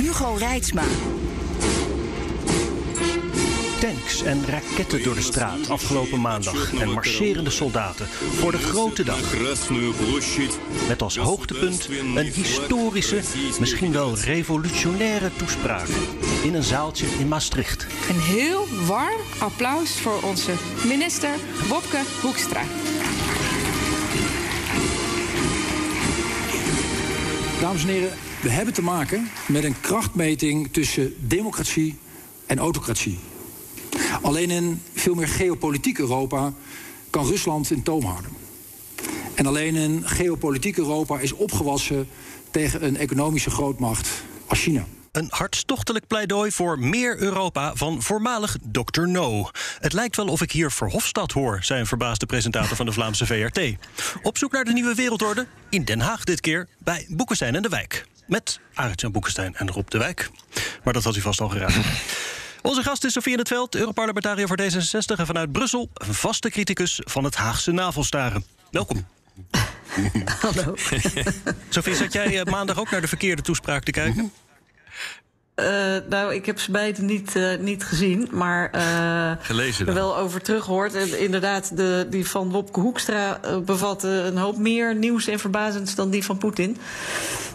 Hugo Reitsma. Tanks en raketten door de straat afgelopen maandag en marcherende soldaten voor de grote dag. Met als hoogtepunt een historische, misschien wel revolutionaire toespraak in een zaaltje in Maastricht. Een heel warm applaus voor onze minister Wopke Hoekstra. Dames en heren, we hebben te maken met een krachtmeting tussen democratie en autocratie. Alleen in veel meer geopolitiek Europa kan Rusland in toom houden. En alleen in geopolitiek Europa is opgewassen tegen een economische grootmacht als China. Een hartstochtelijk pleidooi voor meer Europa van voormalig Dr. No. Het lijkt wel of ik hier Verhofstadt hoor, zei een verbaasde presentator van de Vlaamse VRT. Op zoek naar de nieuwe wereldorde in Den Haag dit keer bij Boekenstein en de Wijk. Met Arend-Jan Boekenstein en Rob de Wijk. Maar dat had u vast al geraden. Onze gast is Sofie in het Veld, Europarlementariër voor D66... en vanuit Brussel een vaste criticus van het Haagse navelstaren. Welkom. Hallo. Sofie, zat jij eh, maandag ook naar de verkeerde toespraak te kijken? Uh, nou, ik heb ze beide niet, uh, niet gezien, maar uh, Gelezen er wel over teruggehoord. En inderdaad, de, die van Wopke Hoekstra bevatte een hoop meer nieuws en verbazends dan die van Poetin.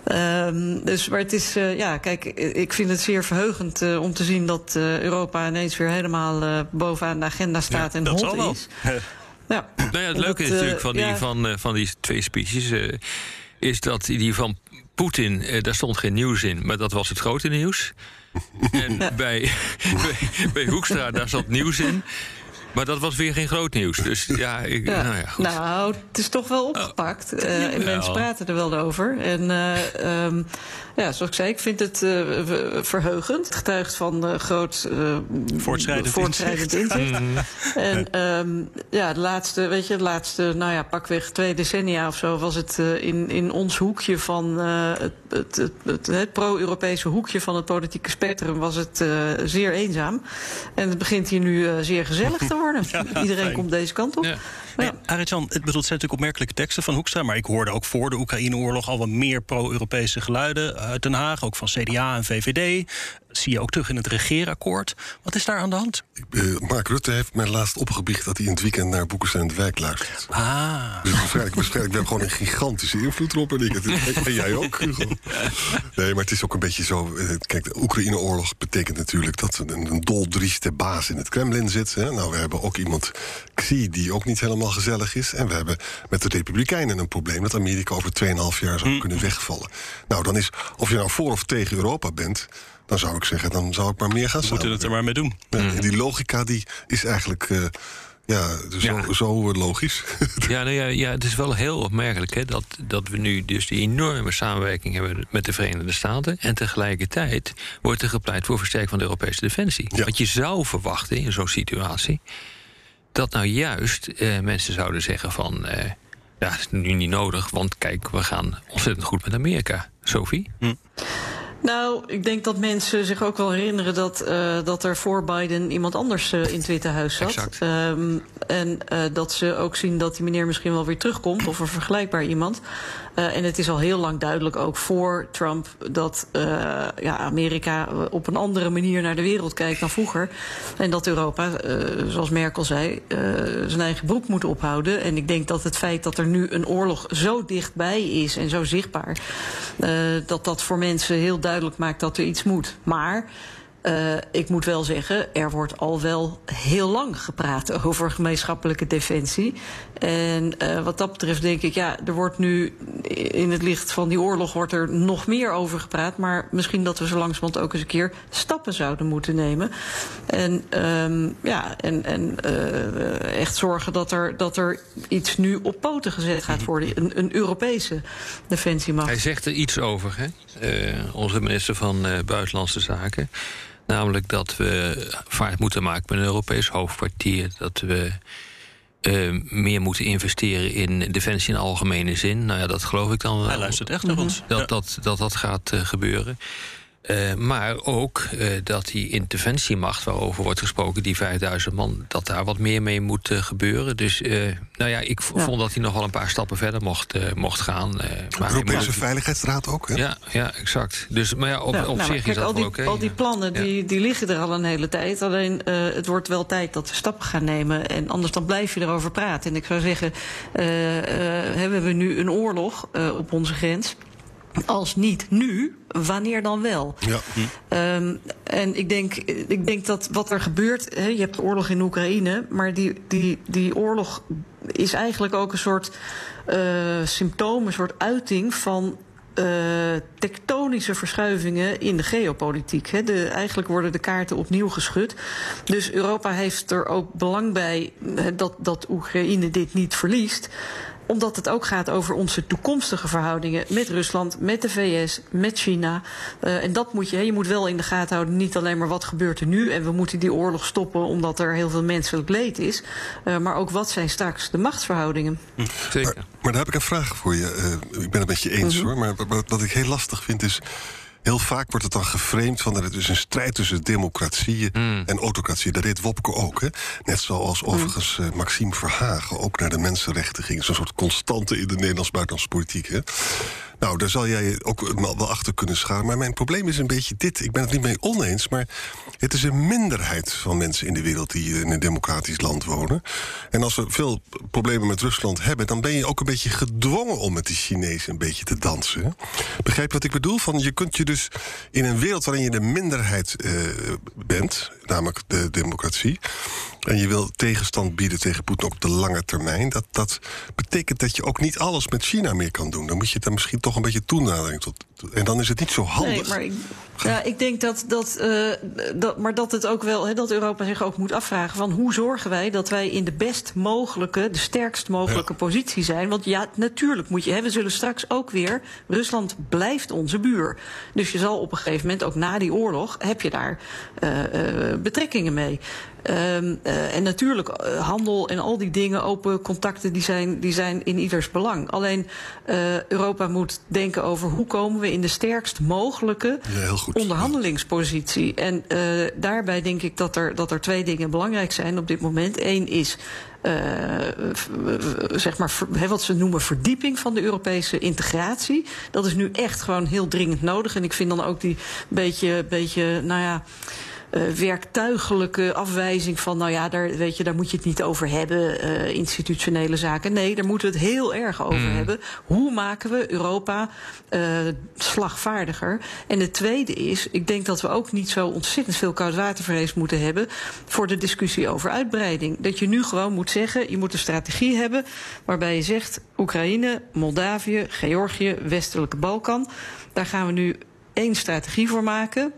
Ehm, dus, maar het is, ja, kijk, ik vind het zeer verheugend om te zien dat Europa ineens weer helemaal bovenaan de agenda staat Ja, en zal hot wel. is. Ja. Nou ja, het leuke is natuurlijk eh, van die, ja. van, eh, van die twee speeches... eh, is dat die van Poetin, eh, daar stond geen nieuws in... maar dat was het grote nieuws. En bij, bij, bij Hoekstra, daar zat nieuws in... maar dat was weer geen groot nieuws. Dus ja, ik, Ja. nou ja, goed. Nou, het is toch wel opgepakt. Eh, en jawel. mensen praten er wel over. En eh, ehm, ja, zoals ik zei, ik vind het eh, verheugend. Het getuigt van eh, groot eh, Voortschrijdend voortschrijdend inzicht. en ehm, ja, de laatste, weet je, de laatste, nou ja, pakweg twee decennia of zo was het eh, in, in ons hoekje van eh, het, het, het, het, het pro-Europese hoekje van het politieke spectrum was het eh, zeer eenzaam. En het begint hier nu eh, zeer gezellig te worden. Iedereen komt deze kant op. Ja. Het bedoelt, het zijn natuurlijk opmerkelijke teksten van Hoekstra... maar ik hoorde ook voor de Oekraïne-oorlog al wat meer pro-Europese geluiden uit Den Haag. Ook van CDA en VVD. Dat zie je ook terug in het regeerakkoord. Wat is daar aan de hand? Eh, Mark Rutte heeft mij laatst opgebiecht dat hij in het weekend naar Boekers en de Wijk luistert. Ah, Dus waarschijnlijk, waarschijnlijk we hebben gewoon een gigantische invloed erop. En, ik, en jij ook, Hugo. Nee, maar het is ook een beetje zo. eh, Kijk, de Oekraïne-oorlog betekent natuurlijk dat er een, een doldrieste baas in het Kremlin zit. Hè. Nou, we hebben ook iemand, Xi, die ook niet helemaal gezellig is. En we hebben met de Republikeinen een probleem dat Amerika over 2,5 jaar zou kunnen wegvallen. Nou, dan is, of je nou voor of tegen Europa bent. Dan zou ik zeggen, dan zou ik maar meer gaan we moeten het er maar mee doen. ja, en die logica die is eigenlijk eh, ja, zo, Ja. zo logisch. Ja, nou ja, ja, het is wel heel opmerkelijk hè, dat, dat we nu dus die enorme samenwerking hebben met de Verenigde Staten. En tegelijkertijd wordt er gepleit voor versterking van de Europese defensie. Ja. Want je zou verwachten in zo'n situatie dat nou juist eh, mensen zouden zeggen van. eh, ja, dat is nu niet nodig, want kijk, we gaan ontzettend goed met Amerika. Sophie? Nou, ik denk dat mensen zich ook wel herinneren dat, eh, dat er voor Biden iemand anders eh, in het Witte Huis zat. Ehm, en eh, dat ze ook zien dat die meneer misschien wel weer terugkomt, of een vergelijkbaar iemand. En het is al heel lang duidelijk, ook voor Trump, dat ja, Amerika op een andere manier naar de wereld kijkt dan vroeger. En dat Europa, zoals Merkel zei, zijn eigen broek moet ophouden. En ik denk dat het feit dat er nu een oorlog zo dichtbij is en zo zichtbaar, dat dat voor mensen heel duidelijk maakt dat er iets moet. Maar Uh, ik moet wel zeggen, er wordt al wel heel lang gepraat over gemeenschappelijke defensie. En uh, wat dat betreft denk ik, ja, er wordt nu in het licht van die oorlog wordt er nog meer over gepraat. Maar misschien dat we zo langzamerhand ook eens een keer stappen zouden moeten nemen. En, um, ja, en, en uh, echt zorgen dat er, dat er iets nu op poten gezet gaat worden. Een, een Europese defensiemacht. Hij zegt er iets over, hè? Onze minister van Buitenlandse Zaken. Namelijk dat we vaart moeten maken met een Europees hoofdkwartier. Dat we uh, meer moeten investeren in defensie in algemene zin. Nou ja, dat geloof ik dan wel. Hij luistert echt naar ons. Dat, dat, dat dat gaat uh, gebeuren. Uh, maar ook uh, dat die interventiemacht waarover wordt gesproken, die 5000 man, dat daar wat meer mee moet uh, gebeuren. Dus nou ja, ik ja. vond dat hij nog wel een paar stappen verder mocht, mocht gaan. de Europese Veiligheidsraad ook, hè? Ja, ja exact. Dus, maar ja, op, ja, op nou, zich kijk, is dat al die, wel oké. Al die plannen die, die liggen er al een hele tijd. Alleen het wordt wel tijd dat we stappen gaan nemen. En anders dan blijf je erover praten. En ik zou zeggen, hebben we nu een oorlog op onze grens. Als niet nu, wanneer dan wel? Ja. Um, en ik denk, ik denk dat wat er gebeurt. Je hebt de oorlog in Oekraïne, maar die, die, die oorlog is eigenlijk ook een soort uh, symptoom, een soort uiting van. Uh, tektonische verschuivingen in de geopolitiek. Hè. De, eigenlijk worden de kaarten opnieuw geschud. Dus Europa heeft er ook belang bij dat, dat Oekraïne dit niet verliest omdat het ook gaat over onze toekomstige verhoudingen met Rusland, met de VS, met China. Uh, en dat moet je, je moet wel in de gaten houden, niet alleen maar wat gebeurt er nu en we moeten die oorlog stoppen omdat er heel veel menselijk leed is, uh, maar ook wat zijn straks de machtsverhoudingen. Hm, zeker. Maar, maar daar heb ik een vraag voor je. Uh, ik ben het met je eens mm-hmm. hoor, maar wat, wat ik heel lastig vind is. Heel vaak wordt het dan geframed van dat het is een strijd tussen democratieën mm. en autocratie. Dat deed Wopke ook. Hè? Net zoals overigens uh, Maxime Verhagen ook naar de mensenrechten ging. Zo'n soort constante in de Nederlands buitenlandse politiek. Hè? Nou, daar zal jij ook wel achter kunnen scharen. Maar mijn probleem is een beetje dit. Ik ben het niet mee oneens, maar het is een minderheid van mensen in de wereld die in een democratisch land wonen. En als we veel problemen met Rusland hebben, dan ben je ook een beetje gedwongen om met die Chinezen een beetje te dansen. Begrijp je wat ik bedoel? Van, je kunt je dus in een wereld waarin je de minderheid uh, bent, namelijk de democratie. En je wil tegenstand bieden tegen Poetin op de lange termijn. Dat, dat betekent dat je ook niet alles met China meer kan doen. Dan moet je daar misschien toch een beetje toenadering tot. En dan is het niet zo handig. Nee, maar ik, ja, ik denk dat, dat, uh, dat. Maar dat het ook wel. He, dat Europa zich ook moet afvragen: van hoe zorgen wij dat wij in de best mogelijke, de sterkst mogelijke ja. positie zijn? Want ja, natuurlijk moet je. We zullen straks ook weer. Rusland blijft onze buur. Dus je zal op een gegeven moment, ook na die oorlog, heb je daar uh, uh, betrekkingen mee. Um, uh, en natuurlijk, uh, handel en al die dingen, open contacten, die zijn, die zijn in ieders belang. Alleen uh, Europa moet denken over hoe komen we in de sterkst mogelijke ja, onderhandelingspositie. En daarbij denk ik dat er, dat er twee dingen belangrijk zijn op dit moment. Eén is uh, zeg maar, wat ze noemen verdieping van de Europese integratie. Dat is nu echt gewoon heel dringend nodig. En ik vind dan ook die beetje, beetje nou ja. Uh, werktuigelijke afwijzing van, nou ja, daar, weet je, daar moet je het niet over hebben, uh, institutionele zaken. Nee, daar moeten we het heel erg over mm. hebben. Hoe maken we Europa uh, slagvaardiger? En het tweede is, ik denk dat we ook niet zo ontzettend veel koudwatervrees moeten hebben voor de discussie over uitbreiding. Dat je nu gewoon moet zeggen, je moet een strategie hebben waarbij je zegt, Oekraïne, Moldavië, Georgië, Westelijke Balkan, daar gaan we nu één strategie voor maken.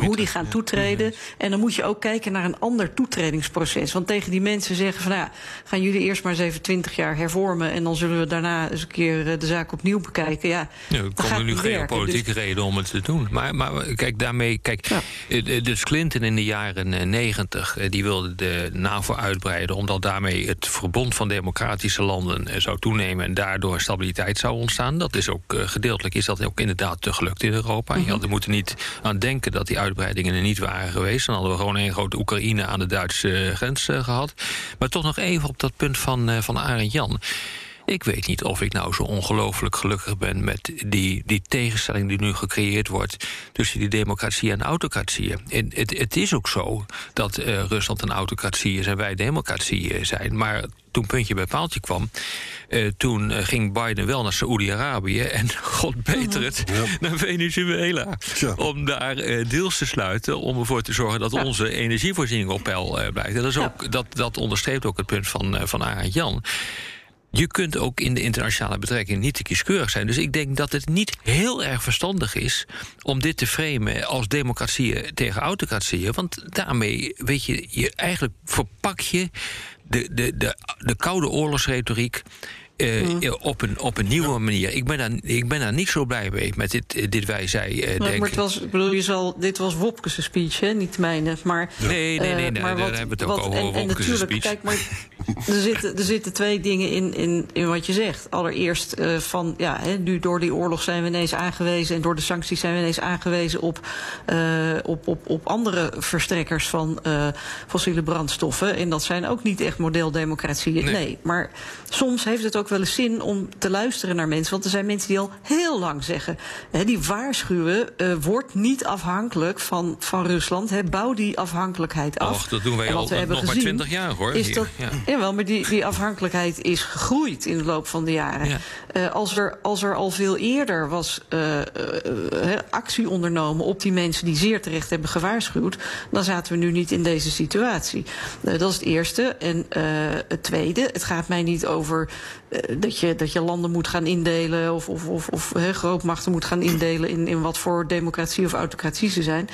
Hoe die gaan toetreden. Ja. En dan moet je ook kijken naar een ander toetredingsproces. Want tegen die mensen zeggen van nou ja, gaan jullie eerst maar eens even twintig jaar hervormen. En dan zullen we daarna eens een keer de zaak opnieuw bekijken. Ja, ja er komen nu geopolitieke dus... reden om het te doen. Maar, maar kijk, daarmee, kijk, ja. dus Clinton in de jaren negentig, die wilde de NAVO uitbreiden. Omdat daarmee het verbond van democratische landen zou toenemen. En daardoor stabiliteit zou ontstaan. Dat is ook gedeeltelijk is dat ook inderdaad gelukt in Europa. Europa. Je moet niet aan denken dat die uitbreidingen er niet waren geweest. Dan hadden we gewoon een grote Oekraïne aan de Duitse grens uh, gehad. Maar toch nog even op dat punt van, uh, van Arend Jan. Ik weet niet of ik nou zo ongelooflijk gelukkig ben met die, die tegenstelling die nu gecreëerd wordt tussen die democratie en autocratie. En het, het is ook zo dat uh, Rusland een autocratie is en wij democratie zijn. Maar toen puntje bij paaltje kwam, uh, toen ging Biden wel naar Saoedi-Arabië en god beter het ja. naar Venezuela. Ja. Om daar uh, deals te sluiten, om ervoor te zorgen dat ja. onze energievoorziening op peil blijft. Dat, is ook, dat, dat onderstreept ook het punt van, van Arend Jan. Je kunt ook in de internationale betrekkingen niet te kieskeurig zijn. Dus ik denk dat het niet heel erg verstandig is om dit te framen als democratieën tegen autocratieën. Want daarmee, weet je, je eigenlijk verpak je de, de, de, de koude oorlogsretoriek. Uh, mm. op, een, op een nieuwe manier. Ik ben, daar, ik ben daar niet zo blij mee met dit, dit wij zij. Uh, maar, maar het was, ik bedoel, je zal, dit was Wopke's speech, hè? niet mijne. Maar, nee, nee, nee, nee, daar hebben we het ook over. En, en natuurlijk, speech. kijk, maar er zitten, er zitten twee dingen in, in, in wat je zegt. Allereerst uh, van, ja, hè, nu door die oorlog zijn we ineens aangewezen... en door de sancties zijn we ineens aangewezen op, op, op, op andere verstrekkers van fossiele brandstoffen. En dat zijn ook niet echt modeldemocratieën. Nee. nee, maar soms heeft het ook wel eens zin om te luisteren naar mensen. Want er zijn mensen die al heel lang zeggen... Hè, die waarschuwen, word niet afhankelijk van, van Rusland. Hè, bouw die afhankelijkheid af. Och, dat doen wij al nog maar twintig jaar, hoor. Is dat, ja. Jawel, maar die, die afhankelijkheid is gegroeid in de loop van de jaren. Ja. Uh, als, er, als er al veel eerder was uh, uh, actie ondernomen op die mensen die zeer terecht hebben gewaarschuwd, dan zaten we nu niet in deze situatie. dat is het eerste. En het tweede, het gaat mij niet over dat, je, dat je landen moet gaan indelen of, of, of, of he, grootmachten moet gaan indelen in, in wat voor democratie of autocratie ze zijn.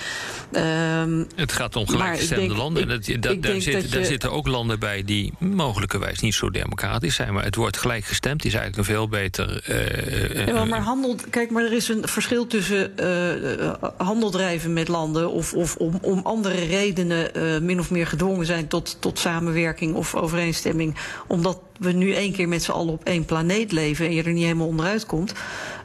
Um, het gaat om gelijkgestemde landen. en dat, dat, daar, zit, dat je, daar zitten ook landen bij die mogelijkerwijs niet zo democratisch zijn. Maar het wordt gelijk gestemd is eigenlijk een veel beter. Uh, ja, maar handel, kijk, maar er is een verschil tussen uh, handel drijven met landen. of, of om, om andere redenen min of meer gedwongen zijn tot, tot samenwerking of overeenstemming. omdat we nu één keer met z'n allen op één planeet leven en je er niet helemaal onderuit komt.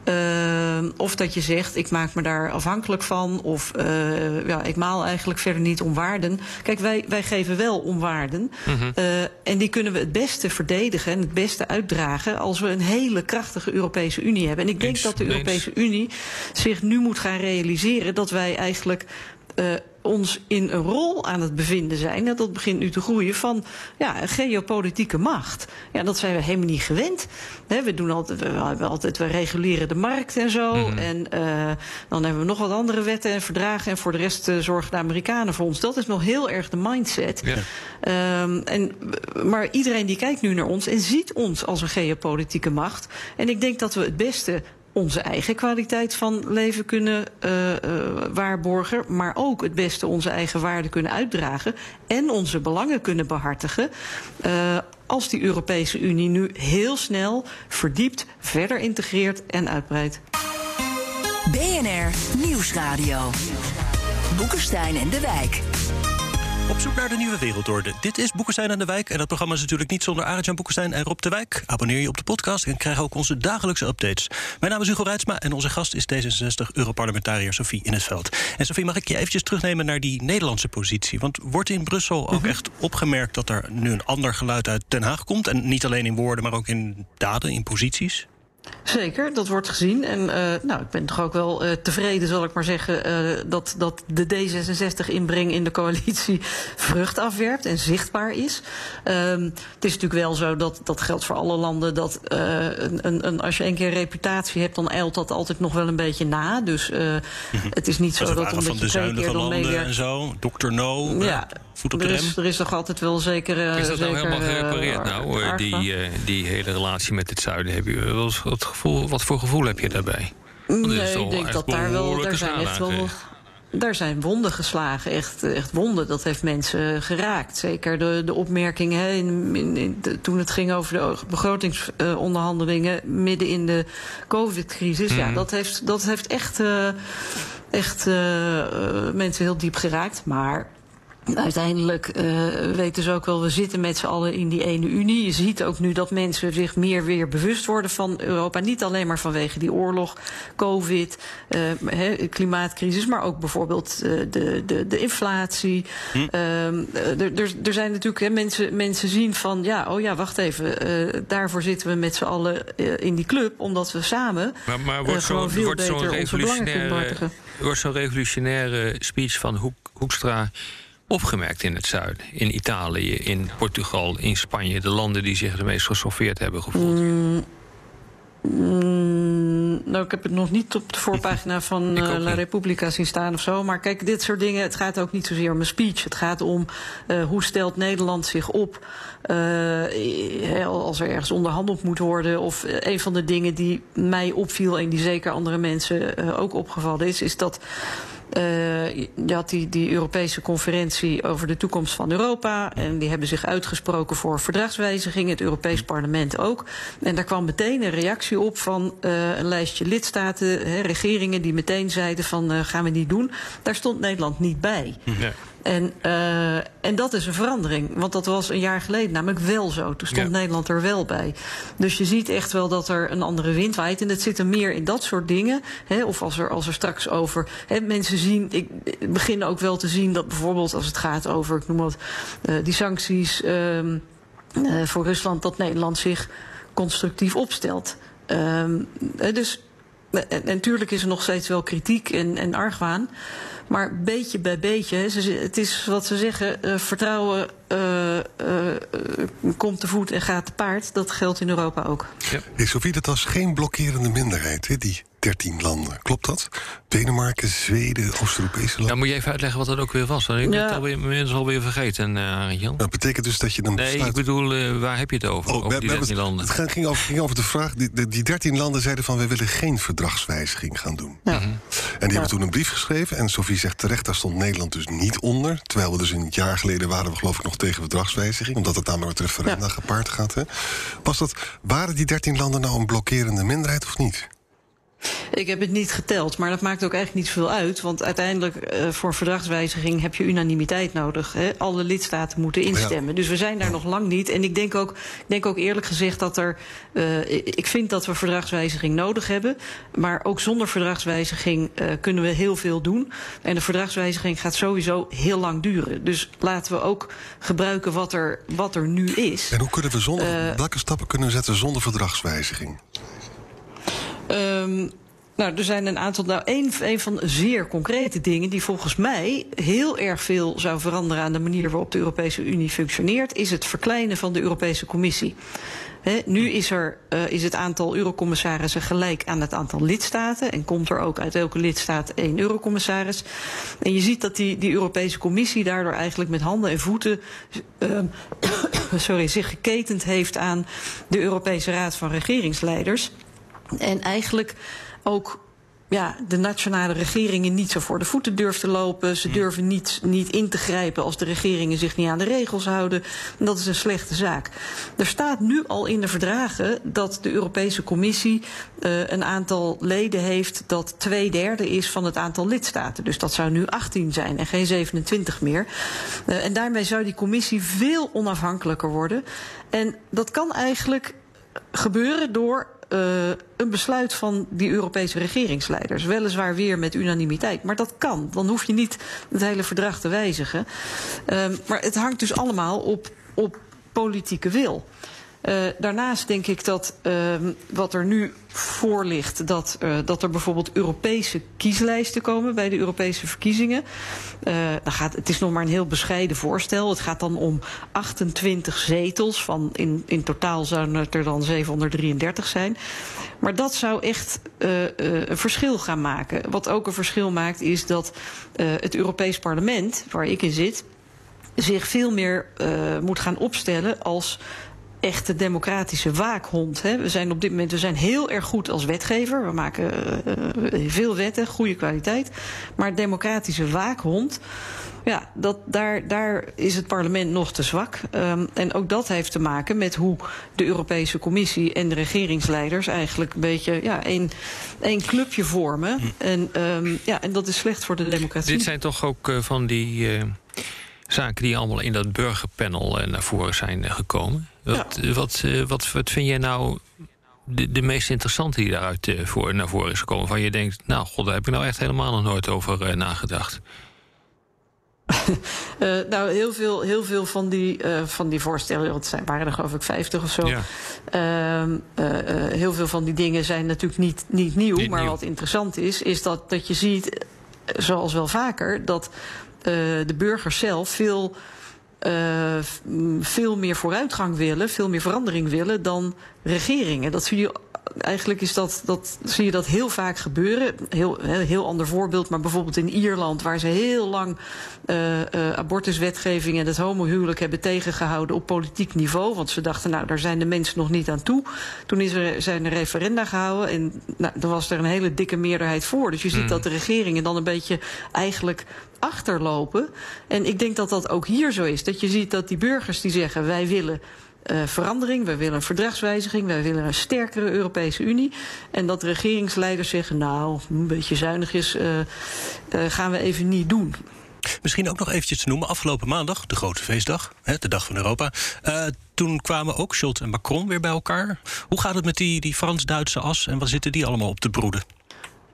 Uh, of dat je zegt, ik maak me daar afhankelijk van. Of uh, ja, ik maal eigenlijk verder niet om waarden. Kijk, wij, wij geven wel om waarden. Mm -hmm. uh, en die kunnen we het beste verdedigen en het beste uitdragen... als we een hele krachtige Europese Unie hebben. En ik denk eens, dat de Europese eens. Unie zich nu moet gaan realiseren... dat wij eigenlijk ons in een rol aan het bevinden zijn. En dat begint nu te groeien van ja, geopolitieke macht. Ja, dat zijn we helemaal niet gewend. we doen altijd, we, altijd, we reguleren de markt en zo. Mm -hmm. En uh, dan hebben we nog wat andere wetten en verdragen. En voor de rest uh, zorgen de Amerikanen voor ons. Dat is nog heel erg de mindset. Um, en, maar iedereen die kijkt nu naar ons en ziet ons als een geopolitieke macht. En ik denk dat we het beste onze eigen kwaliteit van leven kunnen uh, uh, waarborgen, maar ook het beste onze eigen waarden kunnen uitdragen en onze belangen kunnen behartigen. Uh, als die Europese Unie nu heel snel verdiept, verder integreert en uitbreidt. BNR Nieuwsradio. Boekenstein en de Wijk. Op zoek naar de nieuwe wereldorde. Dit is Boekenstein aan de Wijk. En dat programma is natuurlijk niet zonder Arend-Jan Boekenstein en Rob de Wijk. Abonneer je op de podcast en krijg ook onze dagelijkse updates. Mijn naam is Hugo Reitsma en onze gast is D66-Europarlementariër Sophie in het veld. En Sophie, mag ik je eventjes terugnemen naar die Nederlandse positie? Want wordt in Brussel ook echt opgemerkt dat er nu een ander geluid uit Den Haag komt? En niet alleen in woorden, maar ook in daden, in posities? Zeker, dat wordt gezien. En uh, nou, ik ben toch ook wel uh, tevreden, zal ik maar zeggen, uh, dat, dat de D66-inbreng in de coalitie vrucht afwerpt en zichtbaar is. Um, het is natuurlijk wel zo, dat, dat geldt voor alle landen, dat een, een, een, als je een keer reputatie hebt, dan eilt dat altijd nog wel een beetje na. Dus -hmm. het is niet zo dat, dat omdat je twee keer dan meewerkt... en zo, Dr. No, ja, voet op er de is, er is toch altijd wel zeker... is dat zeker, nou helemaal gerepareerd nou, die, die hele relatie met het zuiden? Heb je wat gevoel, wat voor gevoel heb je daarbij? Nee, ik denk dat daar wel, daar zijn echt wel, daar zijn wonden geslagen, echt, echt wonden. Dat heeft mensen geraakt. Zeker de, de opmerkingen hè, in, in, in de, toen het ging over de begrotingsonderhandelingen uh, midden in de COVID-crisis. Mm. Ja, dat heeft, dat heeft echt, uh, echt uh, mensen heel diep geraakt. Maar Uiteindelijk uh, weten ze ook wel, we zitten met z'n allen in die ene Unie. Je ziet ook nu dat mensen zich meer weer bewust worden van Europa. Niet alleen maar vanwege die oorlog, COVID, uh, he, klimaatcrisis, maar ook bijvoorbeeld uh, de, de, de inflatie. Hm. er zijn natuurlijk he, mensen, mensen zien van, ja, oh ja, wacht even, daarvoor zitten we met z'n allen in die club, omdat we samen maar, maar wordt gewoon veel wordt beter onze belangen kunnen matigen. Wordt zo'n revolutionaire speech van Hoek, Hoekstra opgemerkt in het zuiden. In Italië, in Portugal, in Spanje. De landen die zich het meest gesoffeerd hebben gevoeld. Mm, mm, nou, ik heb het nog niet op de voorpagina van uh, La Repubblica zien staan of zo. Maar kijk, dit soort dingen, het gaat ook niet zozeer om een speech. Het gaat om uh, hoe stelt Nederland zich op uh, als er ergens onderhandeld moet worden. Of een van de dingen die mij opviel en die zeker andere mensen ook opgevallen is, is dat uh, je had die, die Europese conferentie over de toekomst van Europa. En die hebben zich uitgesproken voor verdragswijziging. Het Europees Parlement ook. En daar kwam meteen een reactie op van uh, een lijstje lidstaten, hè, regeringen die meteen zeiden van uh, gaan we niet doen. Daar stond Nederland niet bij. Ja. En, uh, en dat is een verandering. Want dat was een jaar geleden namelijk wel zo. Toen stond ja. Nederland er wel bij. Dus je ziet echt wel dat er een andere wind waait. En het zit er meer in dat soort dingen. Hè, of als er, als er straks over. Hè, mensen zien. Ik begin ook wel te zien dat bijvoorbeeld als het gaat over. Ik noem wat. Uh, die sancties uh, uh, voor Rusland. Dat Nederland zich constructief opstelt. Um, dus. En natuurlijk is er nog steeds wel kritiek en, en argwaan. Maar beetje bij beetje, het is wat ze zeggen, uh, vertrouwen uh, uh, komt te voet en gaat te paard. Dat geldt in Europa ook. Ja. Hey, Sophie, dat was geen blokkerende minderheid, hè, die 13 landen. Klopt dat? Denemarken, Zweden, Oost-Europese landen. Ja, moet je even uitleggen wat dat ook weer was? Ik ben het alweer, mensen alweer vergeten, uh, Jan. Dat betekent dus dat je dan Nee, ik bedoel, uh, waar heb je het over? Oh, over die 13 landen. Het ging over, ging over de vraag, die, die 13 landen zeiden van... we willen geen verdragswijziging gaan doen. Ja. En die ja. hebben toen een brief geschreven. En Sophie zegt terecht, daar stond Nederland dus niet onder. Terwijl we dus een jaar geleden waren we geloof ik nog tegen verdragswijziging. Omdat het namelijk het referenda ja. gepaard gaat. Hè. Was dat, waren die 13 landen nou een blokkerende minderheid of niet? Ik heb het niet geteld, maar dat maakt ook eigenlijk niet veel uit. Want uiteindelijk uh, voor verdragswijziging heb je unanimiteit nodig. Hè? Alle lidstaten moeten instemmen. Ja. Dus we zijn daar nog lang niet. En ik denk ook, ik denk ook eerlijk gezegd dat er. Uh, ik vind dat we verdragswijziging nodig hebben. Maar ook zonder verdragswijziging uh, kunnen we heel veel doen. En de verdragswijziging gaat sowieso heel lang duren. Dus laten we ook gebruiken wat er, wat er nu is. En hoe kunnen we zonder. welke stappen kunnen we zetten zonder verdragswijziging? Um, nou, er zijn een aantal. Nou, een, een van zeer concrete dingen die volgens mij heel erg veel zou veranderen aan de manier waarop de Europese Unie functioneert, is het verkleinen van de Europese Commissie. He, nu is, er, uh, is het aantal eurocommissarissen gelijk aan het aantal lidstaten. En komt er ook uit elke lidstaat één eurocommissaris. En je ziet dat die, die Europese Commissie daardoor eigenlijk met handen en voeten uh, sorry, zich geketend heeft aan de Europese Raad van Regeringsleiders. En eigenlijk ook ja, de nationale regeringen niet zo voor de voeten durft te lopen. Ze durven niet, niet in te grijpen als de regeringen zich niet aan de regels houden. En dat is een slechte zaak. Er staat nu al in de verdragen dat de Europese Commissie uh, een aantal leden heeft dat twee derde is van het aantal lidstaten. Dus dat zou nu 18 zijn en geen 27 meer. Uh, en daarmee zou die commissie veel onafhankelijker worden. En dat kan eigenlijk gebeuren door uh, een besluit van die Europese regeringsleiders. Weliswaar weer met unanimiteit, maar dat kan. Dan hoef je niet het hele verdrag te wijzigen. Uh, maar het hangt dus allemaal op, op politieke wil. Uh, daarnaast denk ik dat uh, wat er nu voor ligt, dat, uh, dat er bijvoorbeeld Europese kieslijsten komen bij de Europese verkiezingen. Uh, dan gaat, het is nog maar een heel bescheiden voorstel. Het gaat dan om 28 zetels. Van in, in totaal zouden het er dan 733 zijn. Maar dat zou echt een verschil gaan maken. Wat ook een verschil maakt, is dat het Europees Parlement, waar ik in zit, zich veel meer moet gaan opstellen als echte democratische waakhond. Hè. We zijn op dit moment we zijn heel erg goed als wetgever. We maken uh, veel wetten, goede kwaliteit. Maar democratische waakhond. Ja, dat, daar, daar is het parlement nog te zwak. Um, en ook dat heeft te maken met hoe de Europese Commissie en de regeringsleiders eigenlijk een beetje ja, één, één clubje vormen. En, um, ja, en dat is slecht voor de democratie. Dit zijn toch ook uh, van die. Uh zaken die allemaal in dat burgerpanel naar voren zijn gekomen. Wat, wat, wat, wat vind jij nou de, de meest interessante die daaruit voor, naar voren is gekomen? Van je denkt, nou god, daar heb ik nou echt helemaal nog nooit over nagedacht. Uh, nou, heel veel, heel veel van, die, uh, van die voorstellen, want het waren er geloof ik 50 of zo. Ja. Uh, heel veel van die dingen zijn natuurlijk niet, niet nieuw. Niet maar nieuw. wat interessant is, is dat, dat je ziet, zoals wel vaker, dat de burgers zelf veel. Veel meer vooruitgang willen, veel meer verandering willen dan regeringen. Dat zie je eigenlijk is dat, dat, zie je dat heel vaak gebeuren. Heel, heel ander voorbeeld, maar bijvoorbeeld in Ierland, waar ze heel lang uh, uh, abortuswetgeving en het homohuwelijk hebben tegengehouden op politiek niveau. Want ze dachten, nou, daar zijn de mensen nog niet aan toe. Toen is er, zijn er referenda gehouden en nou, er was er een hele dikke meerderheid voor. Dus je ziet mm. dat de regeringen dan een beetje eigenlijk achterlopen. En ik denk dat dat ook hier zo is. Dat je ziet dat die burgers die zeggen, wij willen uh, verandering, wij willen een verdragswijziging, wij willen een sterkere Europese Unie. En dat regeringsleiders zeggen, nou, een beetje zuinig is, uh, uh, gaan we even niet doen. Misschien ook nog eventjes te noemen, afgelopen maandag, de grote feestdag, hè, de Dag van Europa. toen kwamen ook Scholz en Macron weer bij elkaar. Hoe gaat het met die, die Frans-Duitse as en wat zitten die allemaal op te broeden?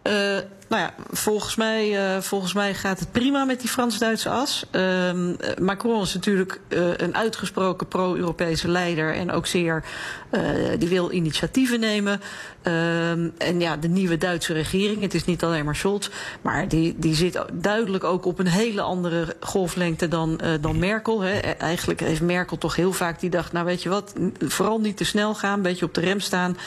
Uh, nou ja, volgens mij, uh, volgens mij gaat het prima met die Frans-Duitse as. Uh, Macron is natuurlijk uh, een uitgesproken pro-Europese leider en ook zeer, die wil initiatieven nemen. Ehm, en ja, de nieuwe Duitse regering, het is niet alleen maar Scholz, maar die, die zit duidelijk ook op een hele andere golflengte dan, dan Merkel. Hè. Eigenlijk heeft Merkel toch heel vaak die dacht, nou weet je wat, vooral niet te snel gaan, een beetje op de rem staan,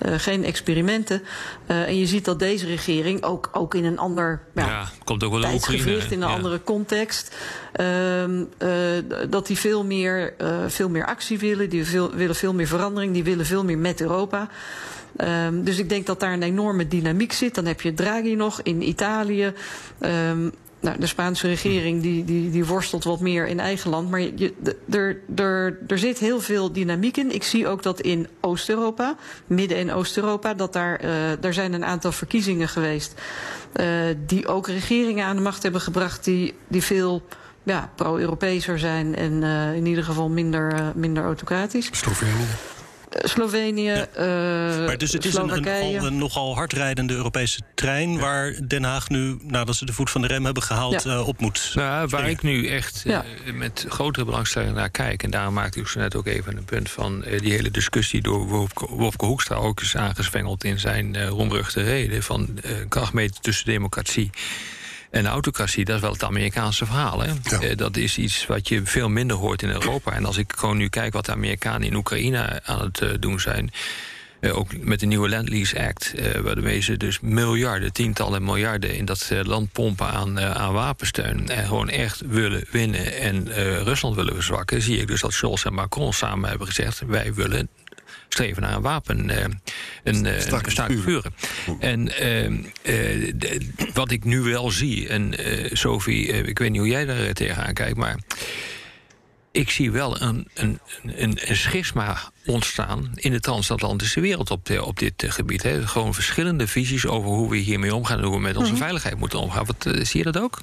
geen experimenten. en je ziet dat deze regering ook ook, in een ander ja, ja, komt ook wel tijdsgevricht, in een ja. andere context. Um, uh, dat die veel meer, uh, veel meer actie willen, die veel, willen veel meer verandering, die willen veel meer met Europa. Um, dus ik denk dat daar een enorme dynamiek zit. Dan heb je Draghi nog in Italië. Um, nou, de Spaanse regering die, die, die worstelt wat meer in eigen land. Maar je, er, er, er zit heel veel dynamiek in. Ik zie ook dat in Oost-Europa, Midden- en Oost-Europa, dat daar, uh, daar zijn een aantal verkiezingen geweest. Uh, die ook regeringen aan de macht hebben gebracht die, die veel ja, pro-Europeeser zijn en uh, in ieder geval minder, minder autocratisch. Slovenië. Slovenië, ja. uh, maar dus het is een, een, een, nogal hardrijdende Europese trein... Ja. waar Den Haag nu, nadat ze de voet van de rem hebben gehaald, ja. uh, op moet nou, Waar ik nu echt uh, met grotere belangstelling naar kijk... en daar maakte ik zo net ook even een punt van... die hele discussie door Wopke, Wopke Hoekstra ook is aangezwengeld... in zijn roemruchte reden van krachtmeter tussen democratie en autocratie, dat is wel het Amerikaanse verhaal. Hè? Ja. Uh, dat is iets wat je veel minder hoort in Europa. En als ik gewoon nu kijk wat de Amerikanen in Oekraïne aan het uh, doen zijn. Uh, ook met de nieuwe Land Lease Act, waarmee ze dus miljarden, tientallen miljarden in dat land pompen aan, aan wapensteun. En gewoon echt willen winnen en Rusland willen verzwakken. Zie ik dus dat Scholz en Macron samen hebben gezegd: wij willen streven naar een wapen, uh, een, uh, staakt vuren. En uh, wat ik nu wel zie, en Sophie, ik weet niet hoe jij daar tegenaan kijkt, maar ik zie wel een, een, een, een, schisma ontstaan in de transatlantische wereld op, de, op dit gebied. Hè. Gewoon verschillende visies over hoe we hiermee omgaan en hoe we met onze mhm. veiligheid moeten omgaan. Wat, zie je dat ook?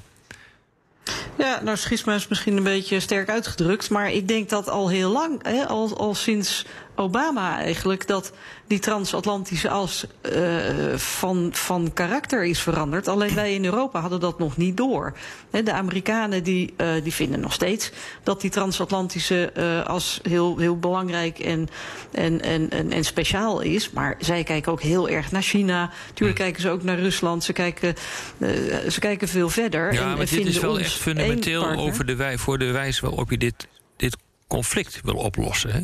Ja, nou, schisma is misschien een beetje sterk uitgedrukt. Maar ik denk dat al heel lang, hè, al, al sinds Obama eigenlijk, dat die transatlantische as uh, van, van karakter is veranderd. Alleen wij in Europa hadden dat nog niet door. De Amerikanen die, uh, die vinden nog steeds dat die transatlantische uh, as heel, heel belangrijk en, en, en, en, en speciaal is. Maar zij kijken ook heel erg naar China. Tuurlijk hm. kijken ze ook naar Rusland. Ze kijken, ze kijken veel verder. Ja, en, maar dit is wel echt fundamenteel over de, wij, voor de wijze waarop je dit, dit conflict wil oplossen. Hè?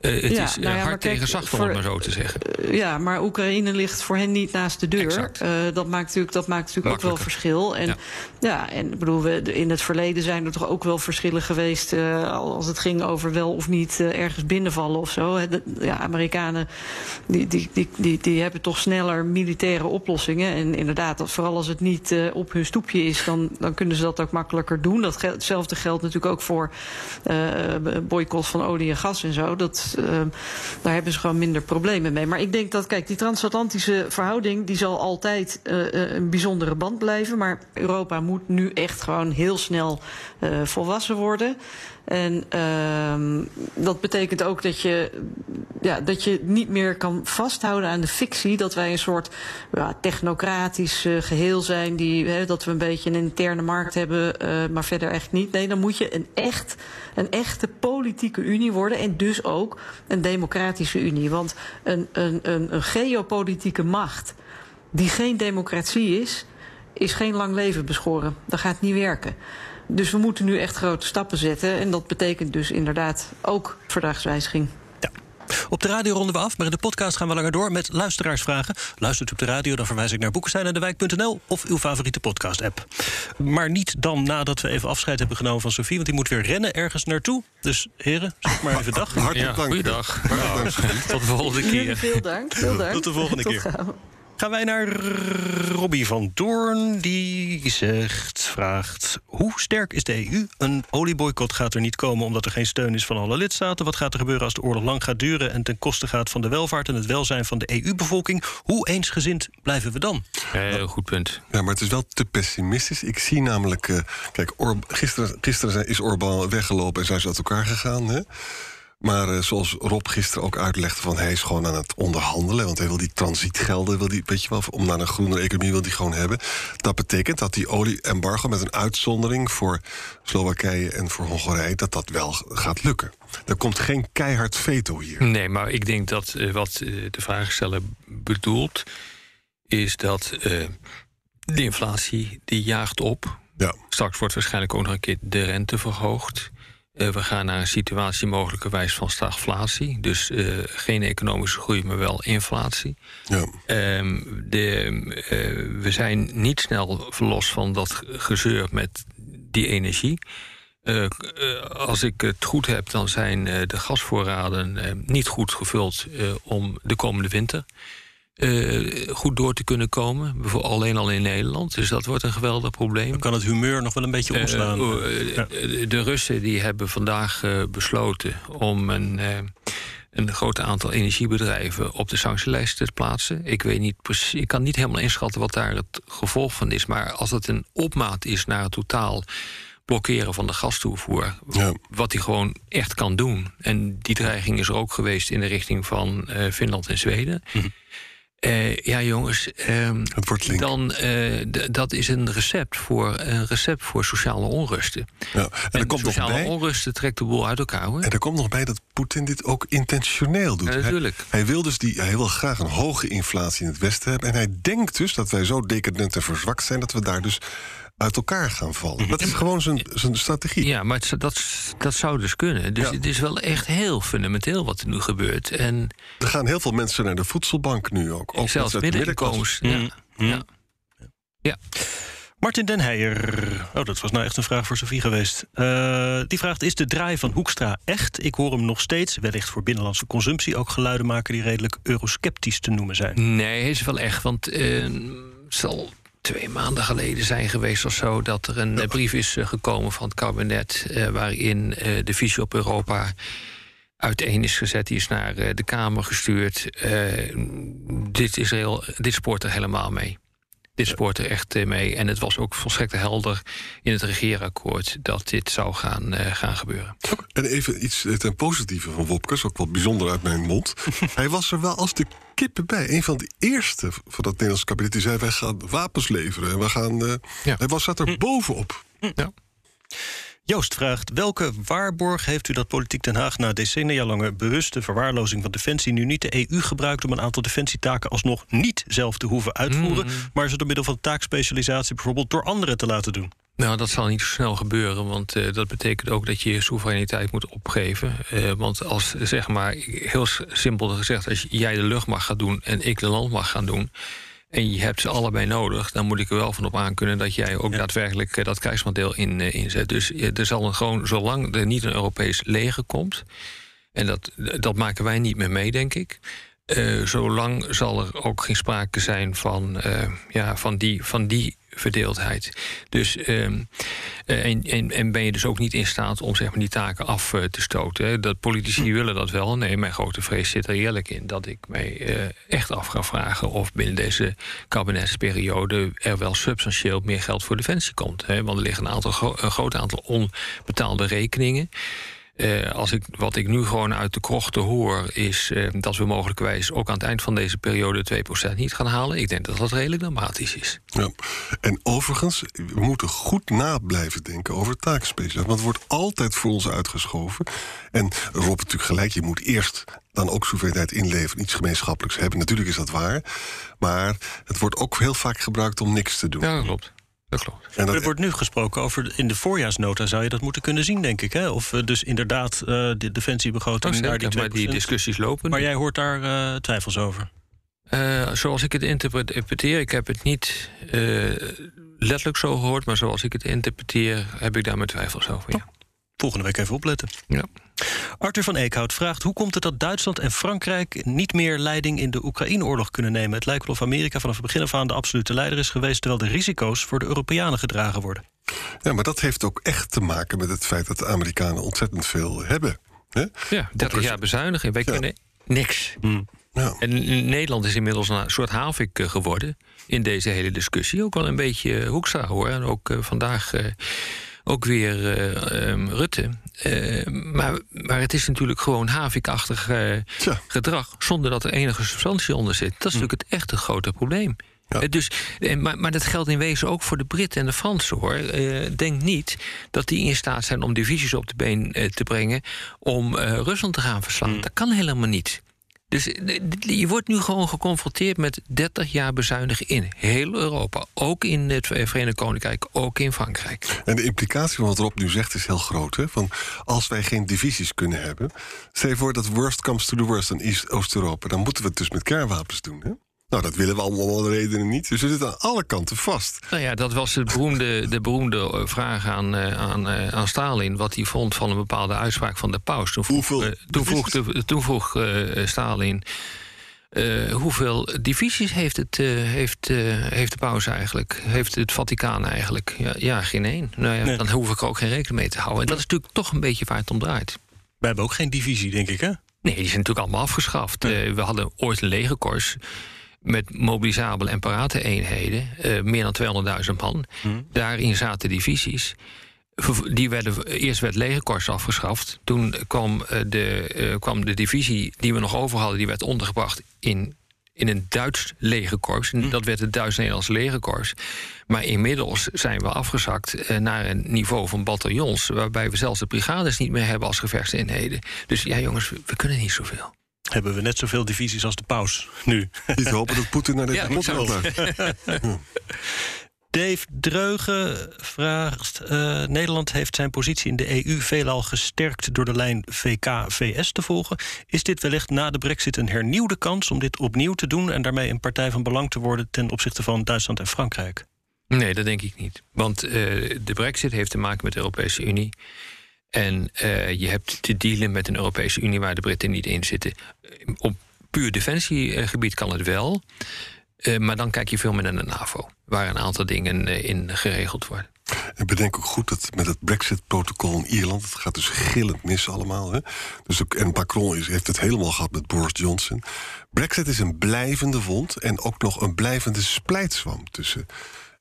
Uh, het ja, is nou ja, hard kijk, tegen zacht, om het maar zo te zeggen. Uh, ja, maar Oekraïne ligt voor hen niet naast de deur. Uh, dat maakt natuurlijk, dat maakt natuurlijk ook wel verschil. En, ja. ja, en bedoel, we, in het verleden zijn er toch ook wel verschillen geweest... als het ging over wel of niet ergens binnenvallen of zo. De, ja, Amerikanen die, die, die, die, die hebben toch sneller militaire oplossingen. En inderdaad, vooral als het niet op hun stoepje is... dan, dan kunnen ze dat ook makkelijker doen. Dat, hetzelfde geldt natuurlijk ook voor boycott van olie en gas en zo. Dat Uh, daar hebben ze gewoon minder problemen mee. Maar ik denk dat, kijk, die transatlantische verhouding die zal altijd uh, een bijzondere band blijven. Maar Europa moet nu echt gewoon heel snel uh, volwassen worden. En uh, dat betekent ook dat je, ja, dat je niet meer kan vasthouden aan de fictie dat wij een soort ja, technocratisch geheel zijn, die, hè, dat we een beetje een interne markt hebben, maar verder echt niet. Nee, dan moet je een, echt, een echte politieke unie worden en dus ook een democratische unie. Want een, een, een, een geopolitieke macht die geen democratie is, is geen lang leven beschoren. Dat gaat niet werken. Dus we moeten nu echt grote stappen zetten. En dat betekent dus inderdaad ook verdragswijziging. Ja. Op de radio ronden we af, maar in de podcast gaan we langer door met luisteraarsvragen. Luistert u op de radio, dan verwijs ik naar boekensteinendewijk.nl of uw favoriete podcast-app. Maar niet dan nadat we even afscheid hebben genomen van Sofie, want die moet weer rennen ergens naartoe. Dus heren, zeg maar even dag. Hartelijk dank. Goeiedag. Hartelijk dank. Tot de volgende keer. Veel dank. Veel dank. Tot de volgende Tot keer. Gaan wij naar Robbie van Doorn. Die zegt, vraagt, hoe sterk is de EU? Een olieboycott gaat er niet komen omdat er geen steun is van alle lidstaten. Wat gaat er gebeuren als de oorlog lang gaat duren... en ten koste gaat van de welvaart en het welzijn van de EU-bevolking? Hoe eensgezind blijven we dan? Heel goed punt. Ja, maar het is wel te pessimistisch. Ik zie namelijk... Uh, kijk, Or gisteren, gisteren is Orbán weggelopen en zijn ze uit elkaar gegaan. Hè? Maar uh, zoals Rob gisteren ook uitlegde, van hij is gewoon aan het onderhandelen. Want hij wil die transitgelden, wil die, weet je wel, om naar een groenere economie wil die gewoon hebben. Dat betekent dat die olie-embargo met een uitzondering voor Slowakije en voor Hongarije, dat dat wel gaat lukken. Er komt geen keihard veto hier. Nee, maar ik denk dat uh, wat uh, de vraagsteller bedoelt, is dat de inflatie die jaagt op. Ja. Straks wordt waarschijnlijk ook nog een keer de rente verhoogd. Uh, we gaan naar een situatie mogelijkerwijs van stagflatie. Dus uh, geen economische groei, maar wel inflatie. Ja. Um, de, uh, we zijn niet snel verlost van dat gezeur met die energie. als ik het goed heb, dan zijn de gasvoorraden niet goed gevuld om de komende winter. Uh, goed door te kunnen komen. Alleen al in Nederland. Dus dat wordt een geweldig probleem. Dan kan het humeur nog wel een beetje omslaan. Uh, uh, ja. De Russen die hebben vandaag besloten om een, een groot aantal energiebedrijven op de sanctielijst te plaatsen. Ik weet niet precies, ik kan niet helemaal inschatten wat daar het gevolg van is. Maar als het een opmaat is naar het totaal blokkeren van de gastoevoer. Ja. Wat hij gewoon echt kan doen. En die dreiging is er ook geweest in de richting van Finland en Zweden. Mhm. Uh, ja, jongens, um, het wordt link. dan uh, dat is een recept voor een recept voor sociale onrusten. Ja, en, en er komt nog sociale bij, onrusten trekt de boel uit elkaar. Hoor. en er komt nog bij dat Poetin dit ook intentioneel doet. Ja, natuurlijk. Hij, hij, wil dus die, hij wil graag een hoge inflatie in het Westen hebben. En hij denkt dus dat wij zo decadent en verzwakt zijn dat we daar dus uit elkaar gaan vallen. Dat is gewoon zijn, zijn strategie. Ja, maar het, dat, dat zou dus kunnen. Dus Ja. het is wel echt heel fundamenteel wat er nu gebeurt. En Er gaan heel veel mensen naar de voedselbank nu ook. ook zelfs uit de middeninkomens. Ja, Mm. ja. Martin Den Heijer. Oh, dat was nou echt een vraag voor Sofie geweest. Uh, die vraagt: Is de draai van Hoekstra echt? Ik hoor hem nog steeds, wellicht voor binnenlandse consumptie, ook geluiden maken die redelijk eurosceptisch te noemen zijn. Nee, hij is wel echt. Want uh, het zal twee maanden geleden zijn geweest of zo... dat er een uh, brief is uh, gekomen van het kabinet... Uh, waarin de visie op Europa uiteen is gezet. Die is naar de Kamer gestuurd. dit, is heel, dit spoort er helemaal mee. Dit spoort er echt mee. En het was ook volstrekt helder in het regeerakkoord... dat dit zou gaan, gaan gebeuren. En even iets ten positieve van Wopkes, ook wat bijzonder uit mijn mond. Hij was er wel als de kippen bij. Een van de eerste van dat Nederlands kabinet die zei: wij gaan wapens leveren. En we gaan. Uh, ja. Hij was zat er bovenop. Ja. Joost vraagt: welke waarborg heeft u dat politiek Den Haag na decennia lange bewuste verwaarlozing van defensie nu niet de EU gebruikt om een aantal defensietaken alsnog niet zelf te hoeven uitvoeren, Mm. maar ze door middel van taakspecialisatie bijvoorbeeld door anderen te laten doen? Nou, dat zal niet zo snel gebeuren, want uh, dat betekent ook dat je je soevereiniteit moet opgeven. Uh, want als, zeg maar, heel simpel gezegd, als jij de luchtmacht gaat doen en ik de landmacht gaan doen, en je hebt ze allebei nodig, dan moet ik er wel van op aankunnen dat jij ook ja. daadwerkelijk uh, dat krijgsmodel in, inzet. Dus er zal een gewoon, zolang er niet een Europees leger komt, en dat, dat maken wij niet meer mee, denk ik. Uh, zolang zal er ook geen sprake zijn van, uh, ja, van, die, van die verdeeldheid. Dus, ehm, eh, en, en, en ben je dus ook niet in staat om zeg maar, die taken af eh, te stoten. Hè. Dat politici willen dat wel. Nee, mijn grote vrees zit er eerlijk in dat ik mij eh, echt af ga vragen of binnen deze kabinetsperiode er wel substantieel meer geld voor defensie komt. Hè. Want er liggen een, aantal, een groot aantal onbetaalde rekeningen. Eh, als ik, wat ik nu gewoon uit de krochten hoor, is eh, dat we mogelijkwijs ook aan het eind van deze periode 2% niet gaan halen. Ik denk dat dat redelijk dramatisch is. Ja. En overigens, we moeten goed na blijven denken over taakspecialiteit. Want het wordt altijd voor ons uitgeschoven. En Rob natuurlijk gelijk, je moet eerst dan ook soevereiniteit inleveren, iets gemeenschappelijks hebben. Natuurlijk is dat waar. Maar het wordt ook heel vaak gebruikt om niks te doen. Ja, dat klopt. Dat klopt. En dat, Er wordt nu gesproken over in de voorjaarsnota zou je dat moeten kunnen zien, denk ik. Hè? Of we dus inderdaad eh, de defensiebegroting Oh, naar zeker, die 2%. maar die discussies lopen. Maar jij hoort daar eh, twijfels over. Eh, zoals ik het interpreteer, ik heb het niet eh, letterlijk zo gehoord, maar zoals ik het interpreteer, heb ik daar mijn twijfels over. Ja. Volgende week even opletten. Ja. Arthur van Eekhout vraagt hoe komt het dat Duitsland en Frankrijk niet meer leiding in de Oekraïne-oorlog kunnen nemen? Het lijkt wel of Amerika vanaf het begin af aan de absolute leider is geweest, terwijl de risico's voor de Europeanen gedragen worden. ja, maar dat heeft ook echt te maken met het feit dat de Amerikanen ontzettend veel hebben. Hè? Ja, 30 jaar bezuiniging. Wij Ja. kunnen niks. Ja. En Nederland is inmiddels een soort havik eh, geworden in deze hele discussie. Ook wel een beetje eh, Hoekstra hoor. En ook eh, vandaag eh, ook weer eh, ehm, Rutte. Eh, maar, maar het is natuurlijk gewoon havikachtig eh, gedrag... zonder dat er enige substantie onder zit. Dat is natuurlijk het echte grote probleem. Ja. Dus, maar, maar dat geldt in wezen ook voor de Britten en de Fransen hoor. Denk niet dat die in staat zijn om divisies op de been te brengen om Rusland te gaan verslaan. Dat kan helemaal niet. Dus eh, je wordt nu gewoon geconfronteerd met 30 jaar bezuinigen in heel Europa. Ook in het Verenigd Koninkrijk, ook in Frankrijk. En de implicatie van wat Rob nu zegt is heel groot. Hè? Van als wij geen divisies kunnen hebben. Stel je voor dat worst comes to the worst in Oost-Europa. Dan moeten we het dus met kernwapens doen. Hè? Nou, dat willen we allemaal om alle redenen niet. Dus we zitten aan alle kanten vast. Nou ja, dat was de beroemde, de beroemde eh, vraag aan, eh, aan, eh, aan Stalin. Wat hij vond van een bepaalde uitspraak van de paus. Toen vroeg, Hoeveel toen vroeg, de- toen vroeg eh, Stalin. eh, hoeveel divisies heeft, het, eh, heeft, eh, heeft de paus eigenlijk? Heeft het Vaticaan eigenlijk? Ja, ja geen één. Nou ja, Nee. Dan hoef ik er ook geen rekening mee te houden. En dat is natuurlijk toch een beetje waar het om draait. We hebben ook geen divisie, denk ik, hè? Nee, die zijn natuurlijk allemaal afgeschaft. Eh, we hadden ooit een legerkorps met mobilisabele en parate eenheden. eh, meer dan 200.000 man. Daarin zaten divisies. Die werden, eerst werd legerkorps afgeschaft. Toen kwam, eh, de, eh, kwam de divisie die we nog over hadden... die werd ondergebracht in, in een Duits legerkorps. En dat werd het Duits-Nederlands legerkorps. Maar inmiddels zijn we afgezakt naar een niveau van bataljons... waarbij we zelfs de brigades niet meer hebben als gevechtseenheden. Dus ja, jongens, we, we kunnen niet zoveel. Hebben we net zoveel divisies als de paus nu. Niet hopen dat Poetin naar deze Ja, gaat. Dave Dreugen vraagt... eh, Nederland heeft zijn positie in de EU veelal gesterkt... door de lijn VK-VS te volgen. Is dit wellicht na de brexit een hernieuwde kans... om dit opnieuw te doen... en daarmee een partij van belang te worden... ten opzichte van Duitsland en Frankrijk? Nee, dat denk ik niet. Want eh, de brexit heeft te maken met de Europese Unie. En eh, je hebt te dealen met een Europese Unie waar de Britten niet in zitten. Op puur defensiegebied kan het wel. Eh, maar dan kijk je veel meer naar de NAVO. Waar een aantal dingen eh, in geregeld worden. En bedenk ook goed dat met het Brexit-protocol in Ierland... het gaat dus gillend mis allemaal. Hè? Dus ook, en Macron is, heeft het helemaal gehad met Boris Johnson. Brexit is een blijvende wond en ook nog een blijvende splijtswam... tussen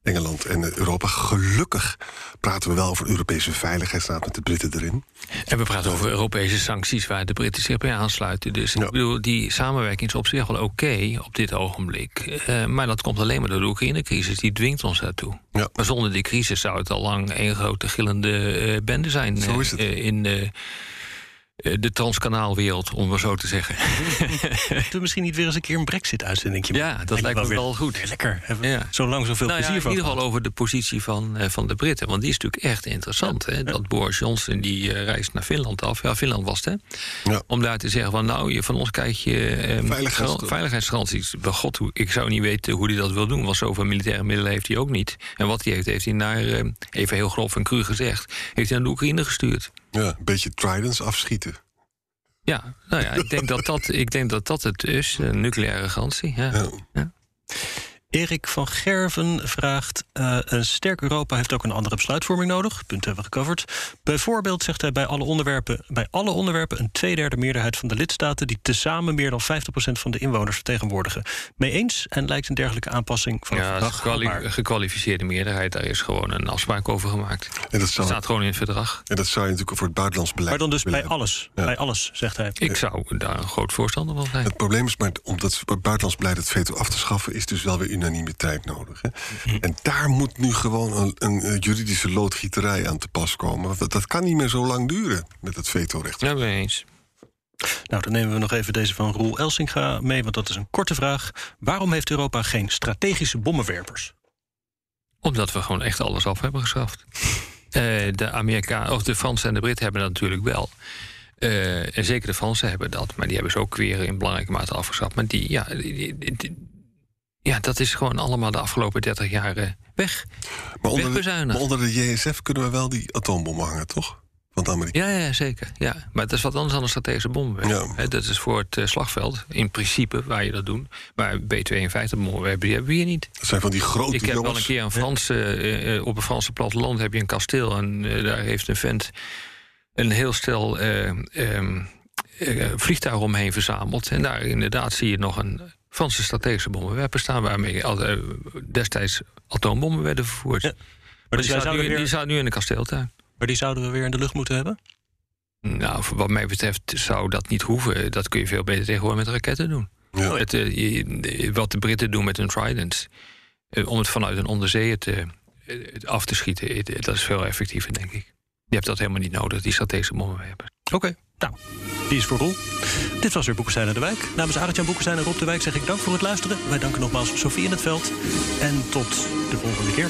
Engeland en Europa. Gelukkig praten we wel over Europese veiligheidsraad met de Britten erin. En we praten over Europese sancties waar de Britten zich bij aansluiten. Dus Ja. ik bedoel, die samenwerking is op zich wel oké op dit ogenblik. Eh, maar dat komt alleen maar door de Oekraïne-crisis. Die dwingt ons daartoe. Ja. Maar zonder die crisis zou het al lang een grote gillende eh, bende zijn. Zo is het. eh, in eh, de transkanaalwereld, om maar zo te zeggen. Moeten we misschien niet weer eens een keer een brexit-uitzending Ja, dat lijkt me wel goed. Lekker. Hebben Ja. Zo lang zoveel Nou ja, plezier in van ieder geval over de positie van, eh, van de Britten. Want die is natuurlijk echt interessant. Hè? Dat Boris Johnson die eh, reist naar Finland af. Ja, Finland was het, hè? Ja. Om daar te zeggen van nou, je, van ons krijg je eh, veiligheidsgaranties. Bij God, hoe- ik zou niet weten hoe hij dat wil doen. Want zoveel militaire middelen heeft hij ook niet. En wat hij heeft, heeft hij naar, eh, even heel grof en cru gezegd... heeft hij naar de Oekraïne gestuurd. Ja, een beetje tridents afschieten. Ja, nou ja, ik denk dat dat, ik denk dat, dat het is. Een nucleaire garantie. Ja. Ja. Ja. Erik van Gerven vraagt... Uh, een sterk Europa heeft ook een andere besluitvorming nodig. Punt hebben we gecoverd. Bijvoorbeeld zegt hij bij alle onderwerpen... bij alle onderwerpen een tweederde meerderheid van de lidstaten... die tezamen meer dan 50% van de inwoners vertegenwoordigen. Mee eens en lijkt een dergelijke aanpassing van ja, het verdrag... Ja, gekwalificeerde meerderheid, daar is gewoon een afspraak over gemaakt. En dat, zou, staat gewoon in het verdrag. En dat zou je natuurlijk voor het buitenlands beleid... Maar dan dus bij alles, ja. bij alles, zegt hij. Ik zou daar een groot voorstander van zijn. Het probleem is, maar om dat buitenlands beleid het veto af te schaffen... is dus wel weer unanimiteit nodig. Hè? En daar moet nu gewoon een, een, juridische loodgieterij aan te pas komen. Dat, dat kan niet meer zo lang duren met het vetorecht. Ja, ben eens. Nou, dan nemen we nog even deze van Roel Elsinga mee, want dat is een korte vraag. Waarom heeft Europa geen strategische bommenwerpers? Omdat we gewoon echt alles af hebben geschaft. uh, de Amerikanen, of de Fransen en de Britten hebben dat natuurlijk wel. Uh, en zeker de Fransen hebben dat, maar die hebben ze ook weer in belangrijke mate afgeschaft. Maar die, ja, die, die, ja, dat is gewoon allemaal de afgelopen 30 jaar weg. Maar onder, de, maar onder de JSF kunnen we wel die atoombommen hangen, toch? Ja, ja, zeker. Ja. Maar dat is wat anders dan een strategische bom. Ja. dat is voor het uh, slagveld, in principe, waar je dat doet. Maar B-52 bommen die hebben we hier niet. Dat zijn van die grote Ik heb jongens. wel een keer een Franse, uh, op een Franse platteland heb je een kasteel... en daar heeft een vent een heel stel um, vliegtuigen omheen verzameld. En daar inderdaad zie je nog een Franse strategische bommenwerper staan... waarmee destijds atoombommen werden vervoerd. Ja. Maar, maar die, staat nu, weer... die staat nu in de kasteeltuin. Maar die zouden we weer in de lucht moeten hebben? Nou, wat mij betreft zou dat niet hoeven. Dat kun je veel beter tegenwoordig met raketten doen. Ja. Het, uh, wat de Britten doen met hun Tridents... Uh, om het vanuit een onderzeeër te, uh, af te schieten... dat is veel effectiever, denk ik. Je hebt dat helemaal niet nodig, die strategische bommenwerpers. Oké, okay, nou, die is voor Roel. Dit was weer Boekenstein en de Wijk. Namens Arend-Jan Boekenstein en Rob de Wijk zeg ik dank voor het luisteren. Wij danken nogmaals Sofie in het veld. En tot de volgende keer.